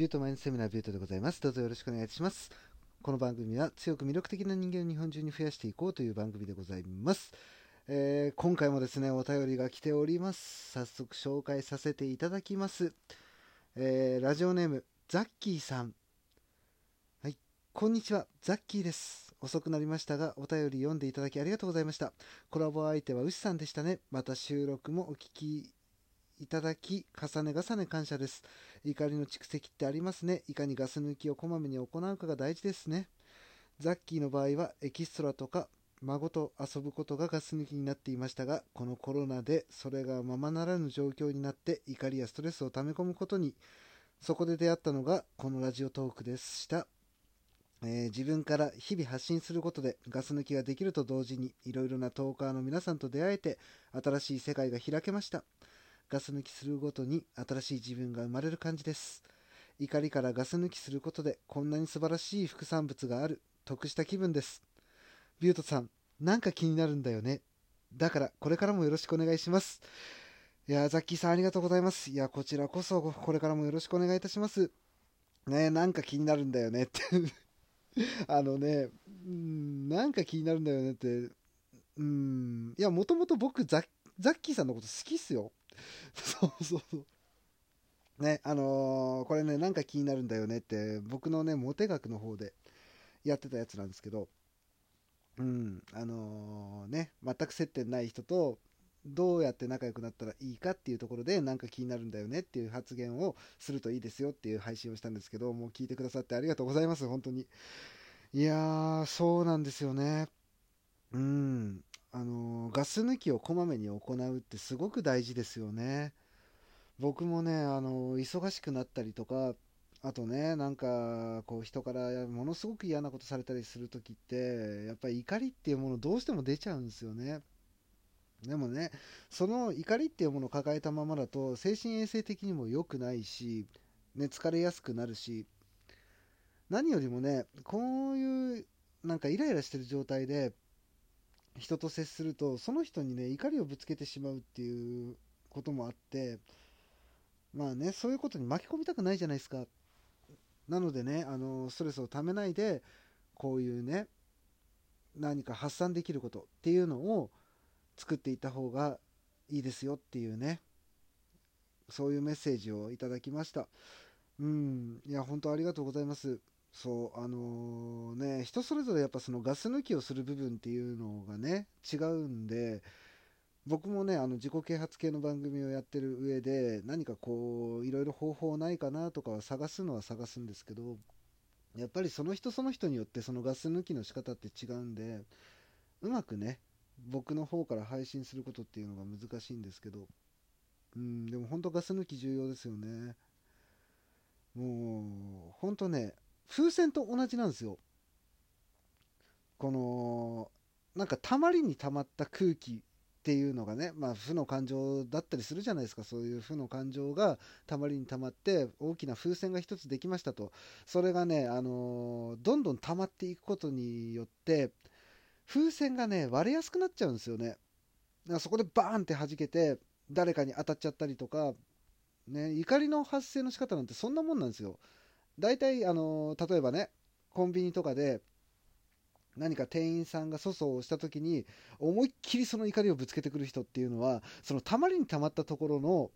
ビュートマインドセミナービュートでございます。どうぞよろしくお願いします。この番組は強く魅力的な人間を日本中に増やしていこうという番組でございます。えー今回もですね、お便りが来ております。早速紹介させていただきます。えーラジオネーム、ザッキーさん。はい、こんにちは、ザッキーです。遅くなりましたが、お便り読んでいただきありがとうございました。コラボ相手は牛さんでしたね。また収録もお聞きいただき、重ね重ね感謝です。怒りの蓄積ってありますね。いかにガス抜きをこまめに行うかが大事ですね。ザッキーの場合はエキストラとか孫と遊ぶことがガス抜きになっていましたが、このコロナでそれがままならぬ状況になって怒りやストレスを溜め込むことに、そこで出会ったのがこのラジオトークでした。えー自分から日々発信することでガス抜きができると同時にいろいろなトーカーの皆さんと出会えて新しい世界が開けました。ガス抜きするごとに新しい自分が生まれる感じです。怒りからガス抜きすることでこんなに素晴らしい副産物がある得した気分です。ビュートさん、なんか気になるんだよね。だからこれからもよろしくお願いします。いや、ザッキーさんありがとうございます。いや、こちらこそこれからもよろしくお願いいたします。ねえなんか気になるんだよねって。あのね、うん、なんか気になるんだよねって。うん、いや、もともと僕ザ、ザッキーさんのこと好きっすよ。そうそうそう。ね、あのーこれね、なんか気になるんだよねって、僕のね、モテ学の方でやってたやつなんですけど、うん、あのーね、全く接点ない人と、どうやって仲良くなったらいいかっていうところで、なんか気になるんだよねっていう発言をするといいですよっていう配信をしたんですけど、もう聞いてくださってありがとうございます、本当に。いやー、そうなんですよね。うん。あのーガス抜きをこまめに行うってすごく大事ですよね。僕もね、あの忙しくなったりとか、あとね、なんか、こう、人からものすごく嫌なことされたりするときって、やっぱり怒りっていうものどうしても出ちゃうんですよね。でもね、その怒りっていうものを抱えたままだと、精神衛生的にも良くないし、ね、疲れやすくなるし、何よりもね、こういう、なんかイライラしてる状態で、人と接すると、その人にね、怒りをぶつけてしまうっていうこともあって、まあね、そういうことに巻き込みたくないじゃないですか。なのでね、あの、ストレスをためないで、こういうね、何か発散できることっていうのを作っていった方がいいですよっていうね、そういうメッセージをいただきました。うん、いや、本当ありがとうございます。そう、あのね、人それぞれやっぱそのガス抜きをする部分っていうのがね、違うんで、僕もね、あの自己啓発系の番組をやってる上で、何かこう、いろいろ方法ないかなとかは探すのは探すんですけど、やっぱりその人その人によってそのガス抜きの仕方って違うんで、うまくね、僕の方から配信することっていうのが難しいんですけど、うん、でも本当ガス抜き重要ですよね。もう、本当ね、風船と同じなんですよ。この、なんかたまりにたまった空気っていうのがね、まあ負の感情だったりするじゃないですか。そういう負の感情がたまりにたまって大きな風船が一つできましたと。それがね、あのどんどん溜まっていくことによって、風船がね、割れやすくなっちゃうんですよね。だからそこでバーンって弾けて、誰かに当たっちゃったりとか、ね、怒りの発生の仕方なんてそんなもんなんですよ。大体、あの例えばね、コンビニとかで、何か店員さんが粗相をした時に思いっきりその怒りをぶつけてくる人っていうのはそのたまりにたまったところの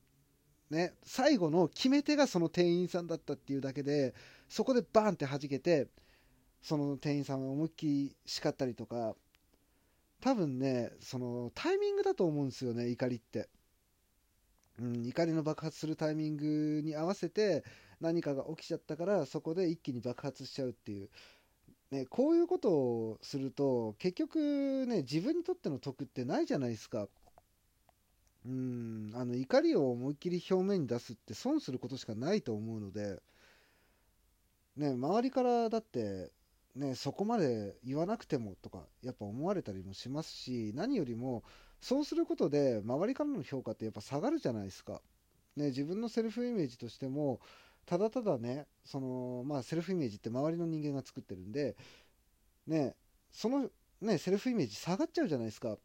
ね最後の決め手がその店員さんだったっていうだけでそこでバーンって弾けてその店員さんを思いっきり叱ったりとか多分ねそのタイミングだと思うんですよね怒りって、うん、怒りの爆発するタイミングに合わせて何かが起きちゃったからそこで一気に爆発しちゃうっていう。ね、こういうことをすると結局ね自分にとっての得ってないじゃないですか。うんあの怒りを思いっきり表面に出すって損することしかないと思うので。ね周りからだってねそこまで言わなくてもとかやっぱ思われたりもしますし何よりもそうすることで周りからの評価ってやっぱ下がるじゃないですか。ね自分のセルフイメージとしてもただただね、その、まあ、セルフイメージって周りの人間が作ってるんで、ね、その、ね、セルフイメージ下がっちゃうじゃないですか。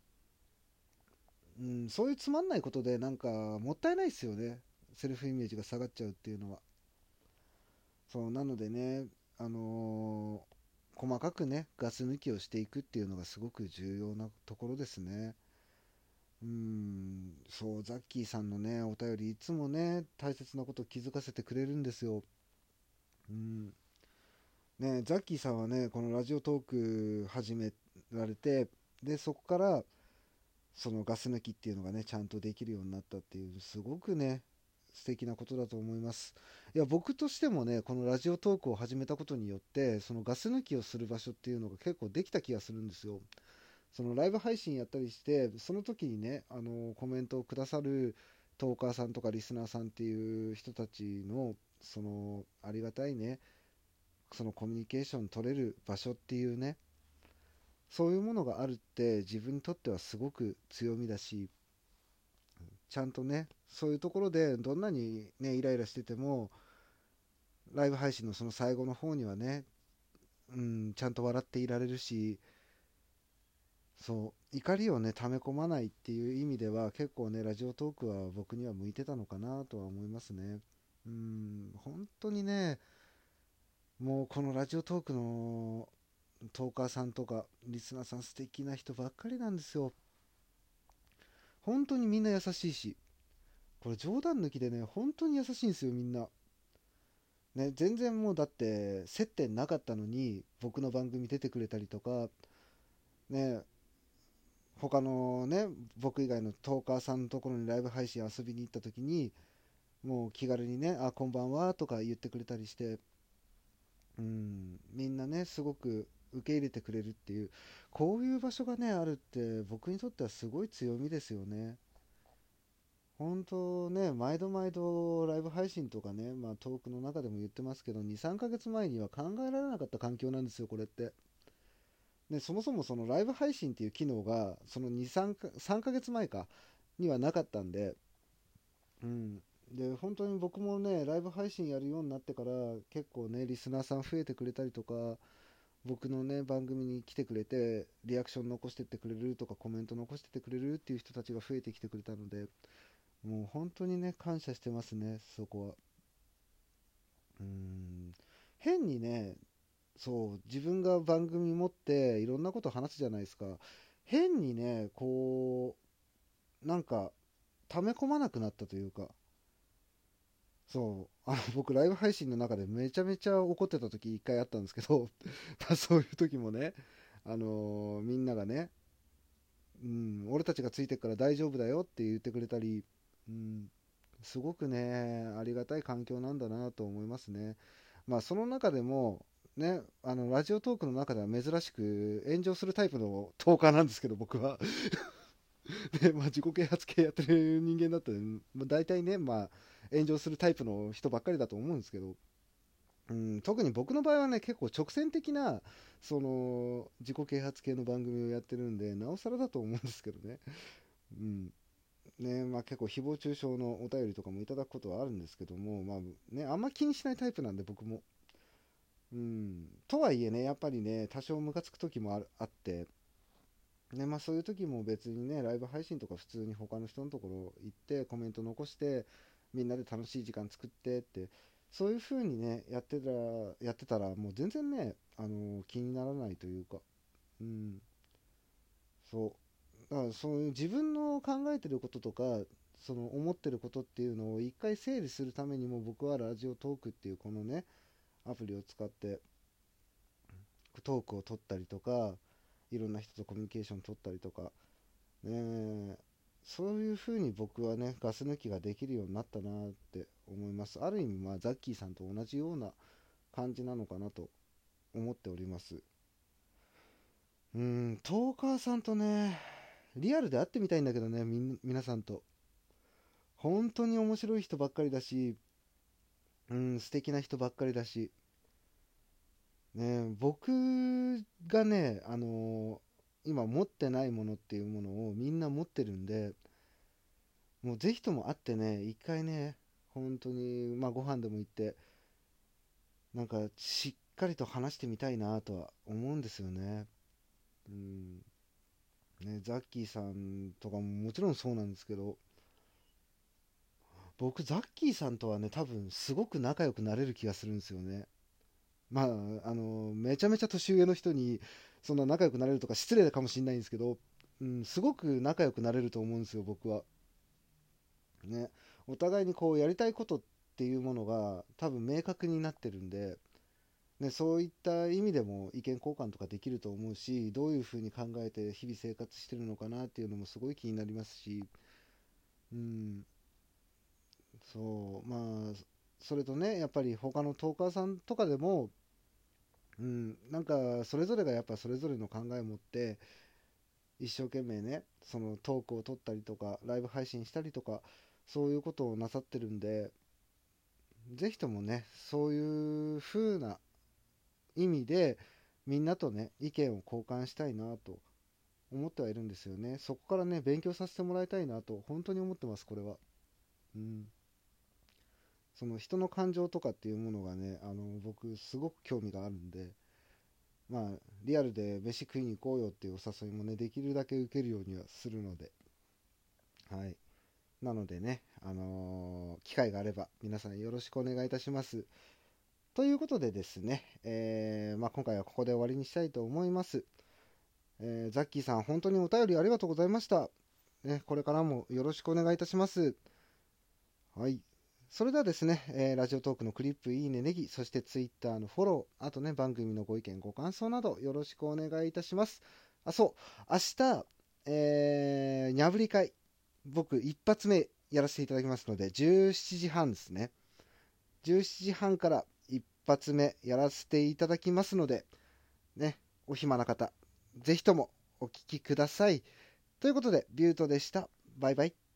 うん、そういうつまんないことで、なんか、もったいないですよね。セルフイメージが下がっちゃうっていうのは。そうなのでね、あのー、細かくねガス抜きをしていくっていうのがすごく重要なところですね。うんそうザッキーさんのねお便りいつもね大切なこと気づかせてくれるんですよ。うん。ね、ザッキーさんはねこのラジオトーク始められてでそこからそのガス抜きっていうのがねちゃんとできるようになったっていうすごくね素敵なことだと思います。いや僕としてもねこのラジオトークを始めたことによってそのガス抜きをする場所っていうのが結構できた気がするんですよ。そのライブ配信やったりしてその時にねあのコメントをくださるトーカーさんとかリスナーさんっていう人たちのそのありがたいねそのコミュニケーション取れる場所っていうねそういうものがあるって自分にとってはすごく強みだしちゃんとねそういうところでどんなにねイライラしててもライブ配信のその最後の方にはね、うん、ちゃんと笑っていられるしそう怒りをね溜め込まないっていう意味では結構ねラジオトークは僕には向いてたのかなとは思いますね。うん本当にねもうこのラジオトークのトーカーさんとかリスナーさん素敵な人ばっかりなんですよ。本当にみんな優しいしこれ冗談抜きでね本当に優しいんですよみんな。ね全然もうだって接点なかったのに僕の番組出てくれたりとかね他のね僕以外のトーカーさんのところにライブ配信遊びに行った時にもう気軽にね「あこんばんは」とか言ってくれたりしてうんみんなねすごく受け入れてくれるっていうこういう場所がねあるって僕にとってはすごい強みですよね。本当ね毎度毎度ライブ配信とかね、まあ、トークの中でも言ってますけど23ヶ月前には考えられなかった環境なんですよこれって。でそもそもそのライブ配信っていう機能がその23か3ヶ月前かにはなかったんでうん。で本当に僕もねライブ配信やるようになってから結構ねリスナーさん増えてくれたりとか僕のね番組に来てくれてリアクション残してってくれるとかコメント残してってくれるっていう人たちが増えてきてくれたのでもう本当にね感謝してますねそこは。うん。変にねそう自分が番組持っていろんなこと話すじゃないですか変にねこうなんか溜め込まなくなったというかそう。あの、僕、ライブ配信の中でめちゃめちゃ怒ってた時一回あったんですけど、そういう時もね、あのー、みんながね、うん、俺たちがついてるから大丈夫だよって言ってくれたり、うん、すごくね、ありがたい環境なんだなと思いますね。まあその中でも、ね、あの、ラジオトークの中では珍しく炎上するタイプのトーカーなんですけど、僕は。で、まあ自己啓発系やってる人間だったら、まあ、大体ね、まあ、炎上するタイプの人ばっかりだと思うんですけど、うん、特に僕の場合はね結構直線的なその自己啓発系の番組をやってるんでなおさらだと思うんですけどね,、うんねまあ、結構誹謗中傷のお便りとかもいただくことはあるんですけども、まあね、あんま気にしないタイプなんで僕も。うん、とはいえねやっぱりね多少ムカつく時もあってねまあ、そういう時も別にねライブ配信とか普通に他の人のところ行ってコメント残してみんなで楽しい時間作ってってそういう風にねやってたらやってたらもう全然ねあの気にならないというかうん。そう。だからそういう自分の考えてることとかその思ってることっていうのを一回整理するためにも僕はラジオトークっていうこのねアプリを使ってトークを取ったりとかいろんな人とコミュニケーション取ったりとかねそういうふうに僕はねガス抜きができるようになったなって思います。ある意味まあザッキーさんと同じような感じなのかなと思っております。うんトーカーさんとねリアルで会ってみたいんだけどね皆さんと。本当に面白い人ばっかりだしうん素敵な人ばっかりだし。ね僕がねあの今持ってないものっていうものをみんな持ってるんでもうぜひとも会ってね一回ね本当にまあご飯でも行ってなんかしっかりと話してみたいなとは思うんですよね。うんね、ザッキーさんとかももちろんそうなんですけど僕ザッキーさんとはね多分すごく仲良くなれる気がするんですよねまああのめちゃめちゃ年上の人にそんな仲良くなれるとか失礼かもしれないんですけど、うん、すごく仲良くなれると思うんですよ僕は。ね。お互いにこうやりたいことっていうものが多分明確になってるんでね、そういった意味でも意見交換とかできると思うしどういうふうに考えて日々生活してるのかなっていうのもすごい気になりますしうん。そう。まあそれとねやっぱり他のトーカーさんとかでもうん。なんかそれぞれがやっぱそれぞれの考えを持って一生懸命ねそのトークを取ったりとかライブ配信したりとかそういうことをなさってるんでぜひともねそういう風な意味でみんなとね意見を交換したいなと思ってはいるんですよね。そこからね勉強させてもらいたいなと本当に思ってますこれは。うん。その人の感情とかっていうものがねあの僕すごく興味があるんでまあリアルで飯食いに行こうよっていうお誘いもねできるだけ受けるようにはするのではいなのでねあのー、機会があれば皆さんよろしくお願いいたしますということでですね、えー、まあ、今回はここで終わりにしたいと思います。えー、ザッキーさん、本当にお便りありがとうございました。ね、これからもよろしくお願いいたします。はい。それではですね、えー、ラジオトークのクリップ、いいね、ネギ、そしてツイッターのフォロー、あとね、番組のご意見、ご感想などよろしくお願いいたします。あ、そう、明日、えー、にゃぶり会、僕、一発目やらせていただきますので、17時半ですね。17時半から一発目やらせていただきますので、ね、お暇な方、ぜひともお聴きください。ということで、ビュートでした。バイバイ。